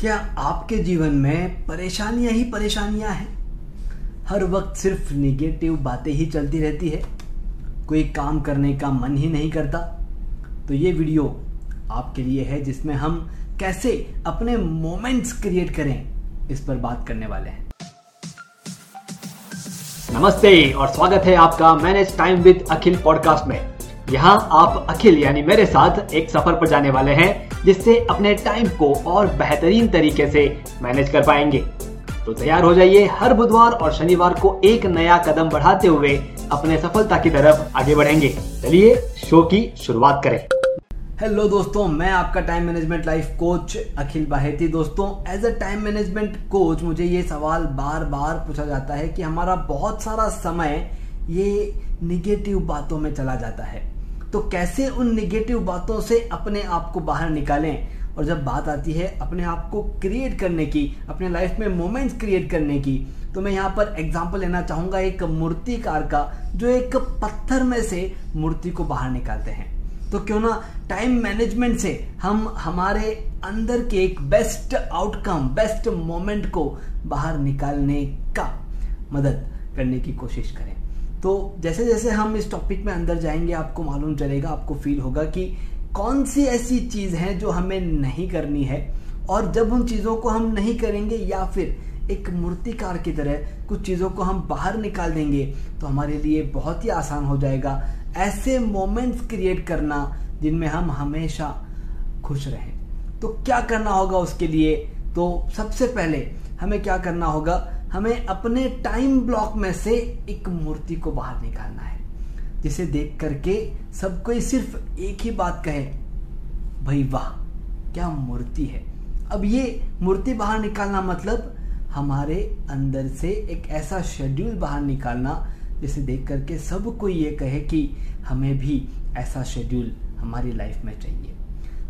क्या आपके जीवन में परेशानियाँ ही परेशानियाँ हैं? हर वक्त सिर्फ़ निगेटिव बातें ही चलती रहती है। कोई काम करने का मन ही नहीं करता। तो ये वीडियो आपके लिए है जिसमें हम कैसे अपने मोमेंट्स क्रिएट करें, इस पर बात करने वाले हैं। नमस्ते और स्वागत है आपका manage time with Akhil podcast में। यहाँ आप अखिल यानी मेरे साथ एक सफ़र पर जाने वाले हैं, जिससे अपने टाइम को और बेहतरीन तरीके से मैनेज कर पाएँगे। तो तैयार हो जाइए हर बुधवार और शनिवार को एक नया कदम बढ़ाते हुए अपने सफलता की तरफ़ आगे बढ़ेंगे। चलिए शो की शुरुआत करें। हेलो दोस्तों, मैं आपका time management life coach Akhil Baheti. दोस्तों as a time management coach मुझे ये सवाल बार बार पूछा जाता है कि हमारा बहुत सारा समय ये निगेटिव बातों में चला जाता है। तो कैसे उन निगेटिव बातों से अपने आप को बाहर निकालें? और जब बात आती है अपने आप को क्रिएट करने की, अपने लाइफ में मोमेंट्स क्रिएट करने की तो मैं यहाँ पर एग्ज़ाम्पल लेना चाहूँगा एक मूर्तिकार का, जो एक पत्थर में से मूर्ति को बाहर निकालते हैं। तो क्यों ना टाइम मैनेजमेंट से हम हमारे अंदर के एक बेस्ट आउटकम बेस्ट मोमेंट को बाहर निकालने का मदद करने की कोशिश करें। तो जैसे जैसे हम इस टॉपिक में अंदर जाएँगे, आपको मालूम चलेगा, आपको फील होगा कि कौन सी ऐसी चीज़ है जो हमें नहीं करनी है और जब उन चीज़ों को हम नहीं करेंगे या फिर एक मूर्तिकार की तरह कुछ चीज़ों को हम बाहर निकाल देंगे तो हमारे लिए बहुत ही आसान हो जाएगा। ऐसे मोमेंट्स क्रिएट करना जिनमें हम हमेशा खुश रहें। तो क्या करना होगा उसके लिए? तो सबसे पहले हमें क्या करना होगा? हमें अपने टाइम ब्लॉक में से एक मूर्ति को बाहर निकालना है। जिसे देख करके सब कोई सिर्फ़ एक ही बात कहे, भाई वाह, क्या मूर्ति है। अब ये मूर्ति बाहर निकालना मतलब हमारे अंदर से एक ऐसा शेड्यूल बाहर निकालना, जिसे देख करके सब कोई ये कहे कि हमें भी ऐसा शेड्यूल हमारी लाइफ में चाहिए।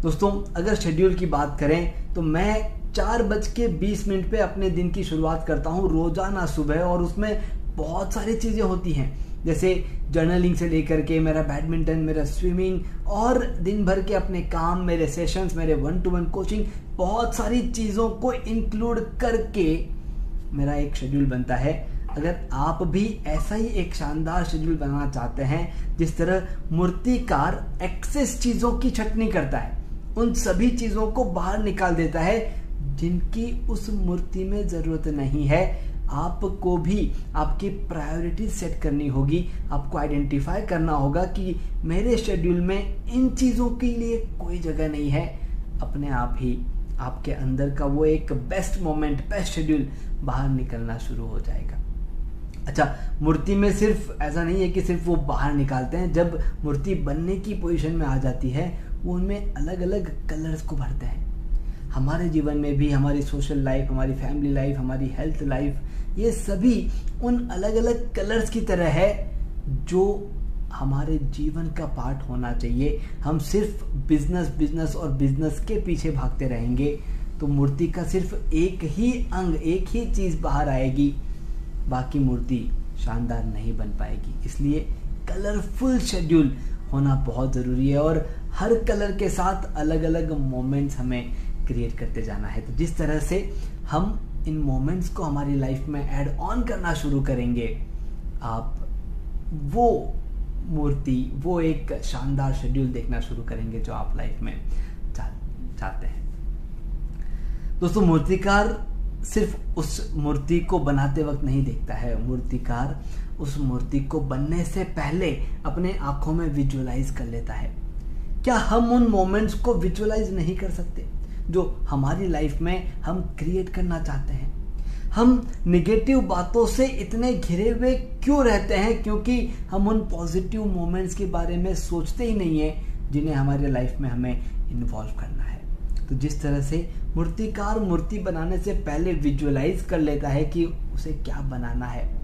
दोस्तों, अगर शेड्यूल की बात करें तो मैं चार बज के बीस मिनट पे अपने दिन की शुरुआत करता हूँ, रोज़ाना सुबह, और उसमें बहुत सारी चीज़ें होती हैं। जैसे जर्नलिंग से लेकर के मेरा बैडमिंटन मेरा स्विमिंग और दिन भर के अपने काम, मेरे सेशंस मेरे वन टू वन कोचिंग बहुत सारी चीज़ों को इंक्लूड करके मेरा एक शेड्यूल बनता है। अगर आप भी ऐसा ही एक शानदार शेड्यूल बनाना चाहते हैं, जिस तरह मूर्तिकार एक्सेस चीज़ों की छटनी करता है, उन सभी चीज़ों को बाहर निकाल देता है जिनकी उस मूर्ति में ज़रूरत नहीं है, आपको भी आपकी प्रायोरिटी सेट करनी होगी। आपको आइडेंटिफाई करना होगा कि मेरे शेड्यूल में इन चीज़ों के लिए कोई जगह नहीं है। अपने आप ही आपके अंदर का वो एक बेस्ट मोमेंट बेस्ट शेड्यूल बाहर निकलना शुरू हो जाएगा। अच्छा मूर्ति में सिर्फ़ ऐसा नहीं है कि सिर्फ़ वो बाहर निकालते हैं। जब मूर्ति बनने की पोजीशन में आ जाती है, वो उनमें अलग अलग कलर्स को भरते हैं। हमारे जीवन में भी, हमारी सोशल लाइफ हमारी फैमिली लाइफ हमारी हेल्थ लाइफ ये सभी उन अलग अलग कलर्स की तरह है जो हमारे जीवन का पार्ट होना चाहिए। हम सिर्फ़ बिज़नेस बिज़नेस और बिज़नेस के पीछे भागते रहेंगे। तो मूर्ति का सिर्फ़ एक ही अंग, एक ही चीज़ बाहर आएगी। बाकी मूर्ति शानदार नहीं बन पाएगी। इसलिए कलरफुल शेड्यूल होना बहुत ज़रूरी है और हर कलर के साथ अलग अलग मोमेंट्स हमें क्रिएट करते जाना है। तो जिस तरह से हम इन मोमेंट्स को हमारी लाइफ में ऐड ऑन करना शुरू करेंगे, आप वो मूर्ति, वो एक शानदार शेड्यूल देखना शुरू करेंगे जो आप लाइफ में चाहते हैं। दोस्तों, मूर्तिकार सिर्फ़ उस मूर्ति को बनाते वक्त नहीं देखता है। मूर्तिकार उस मूर्ति को बनने से पहले अपने आँखों में विजुअलाइज कर लेता है। क्या हम उन मोमेंट्स को विजुअलाइज नहीं कर सकते? जो हमारी लाइफ में हम क्रिएट करना चाहते हैं। हम निगेटिव बातों से इतने घिरे हुए क्यों रहते हैं? क्योंकि हम उन पॉजिटिव मोमेंट्स के बारे में सोचते ही नहीं है जिन्हें हमारे लाइफ में हमें इन्वॉल्व करना है। तो जिस तरह से मूर्तिकार मूर्ति बनाने से पहले विजुअलाइज कर लेता है कि उसे क्या बनाना है।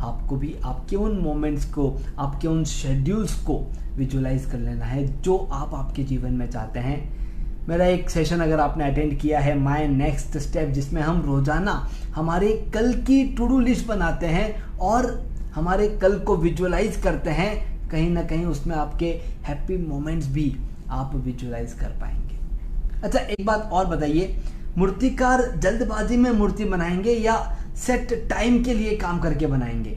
आपको भी, आपके उन मोमेंट्स को, आपके उन शेड्यूल्स को विजुअलाइज कर लेना है जो आप आपके जीवन में चाहते हैं। मेरा एक सेशन अगर आपने अटेंड किया है माय नेक्स्ट स्टेप जिसमें हम रोज़ाना हमारे कल की टू डू लिस्ट बनाते हैं और हमारे कल को विजुअलाइज करते हैं, कहीं ना कहीं उसमें आपके हैप्पी मोमेंट्स भी आप विजुअलाइज कर पाएँगे। अच्छा एक बात और बताइए, मूर्तिकार जल्दबाजी में मूर्ति बनाएँगे या सेट टाइम के लिए काम करके बनाएँगे?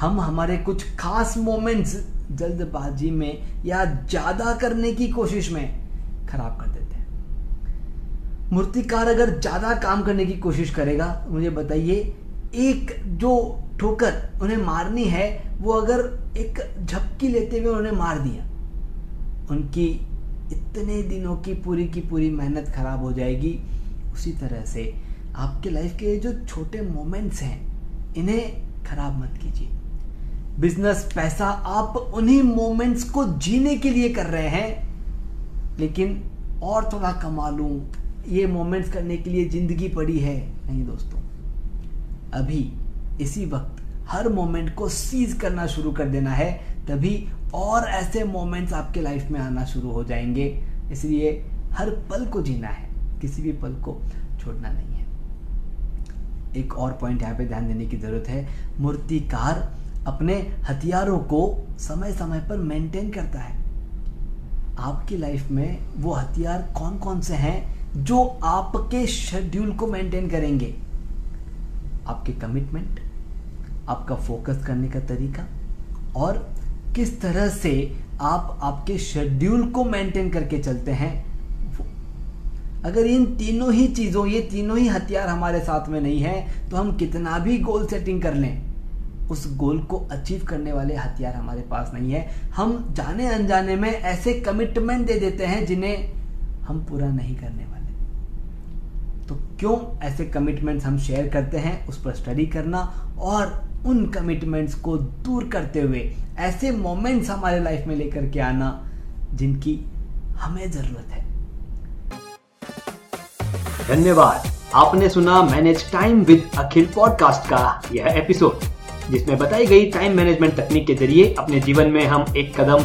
हम हमारे कुछ खास मोमेंट्स जल्दबाजी में या ज़्यादा करने की कोशिश में खराब कर मूर्तिकार अगर ज़्यादा काम करने की कोशिश करेगा, मुझे बताइए, एक जो ठोकर उन्हें मारनी है, वो अगर एक झपकी लेते हुए उन्हें मार दिया, उनकी इतने दिनों की पूरी की पूरी मेहनत खराब हो जाएगी। उसी तरह से आपके लाइफ के जो छोटे मोमेंट्स हैं, इन्हें खराब मत कीजिए। बिज़नेस पैसा, आप उन्हीं मोमेंट्स को जीने के लिए कर रहे हैं, लेकिन और थोड़ा कमा लू ये मोमेंट्स करने के लिए ज़िंदगी पड़ी है। नहीं दोस्तों, अभी इसी वक्त हर मोमेंट को सीज करना शुरू कर देना है, तभी और ऐसे मोमेंट्स आपके लाइफ में आना शुरू हो जाएँगे। इसलिए हर पल को जीना है, किसी भी पल को छोड़ना नहीं है। एक और पॉइंट यहाँ पे ध्यान देने की ज़रूरत है, मूर्तिकार अपने हथियारों को समय समय पर मेंटेन करता है। आपकी लाइफ में वो हथियार कौन कौन से हैं? जो आपके शेड्यूल को मेंटेन करेंगे। आपके कमिटमेंट आपका फोकस करने का तरीका और किस तरह से आप आपके शेड्यूल को मेंटेन करके चलते हैं अगर इन तीनों ही चीज़ों, ये तीनों ही हथियार हमारे साथ में नहीं है तो हम कितना भी गोल सेटिंग कर लें, उस गोल को अचीव करने वाले हथियार हमारे पास नहीं है। हम जाने अनजाने में ऐसे कमिटमेंट दे देते हैं जिन्हें हम पूरा नहीं करने वाले। तो क्यों ऐसे कमिटमेंट्स हम शेयर करते हैं, उस पर स्टडी करना और उन कमिटमेंट्स को दूर करते हुए ऐसे मोमेंट्स हमारे लाइफ में लेकर के आना जिनकी हमें ज़रूरत है। धन्यवाद। आपने सुना manage time with Akhil podcast का यह एपिसोड जिसमें बताई गई टाइम मैनेजमेंट तकनीक के ज़रिए अपने जीवन में हम एक कदम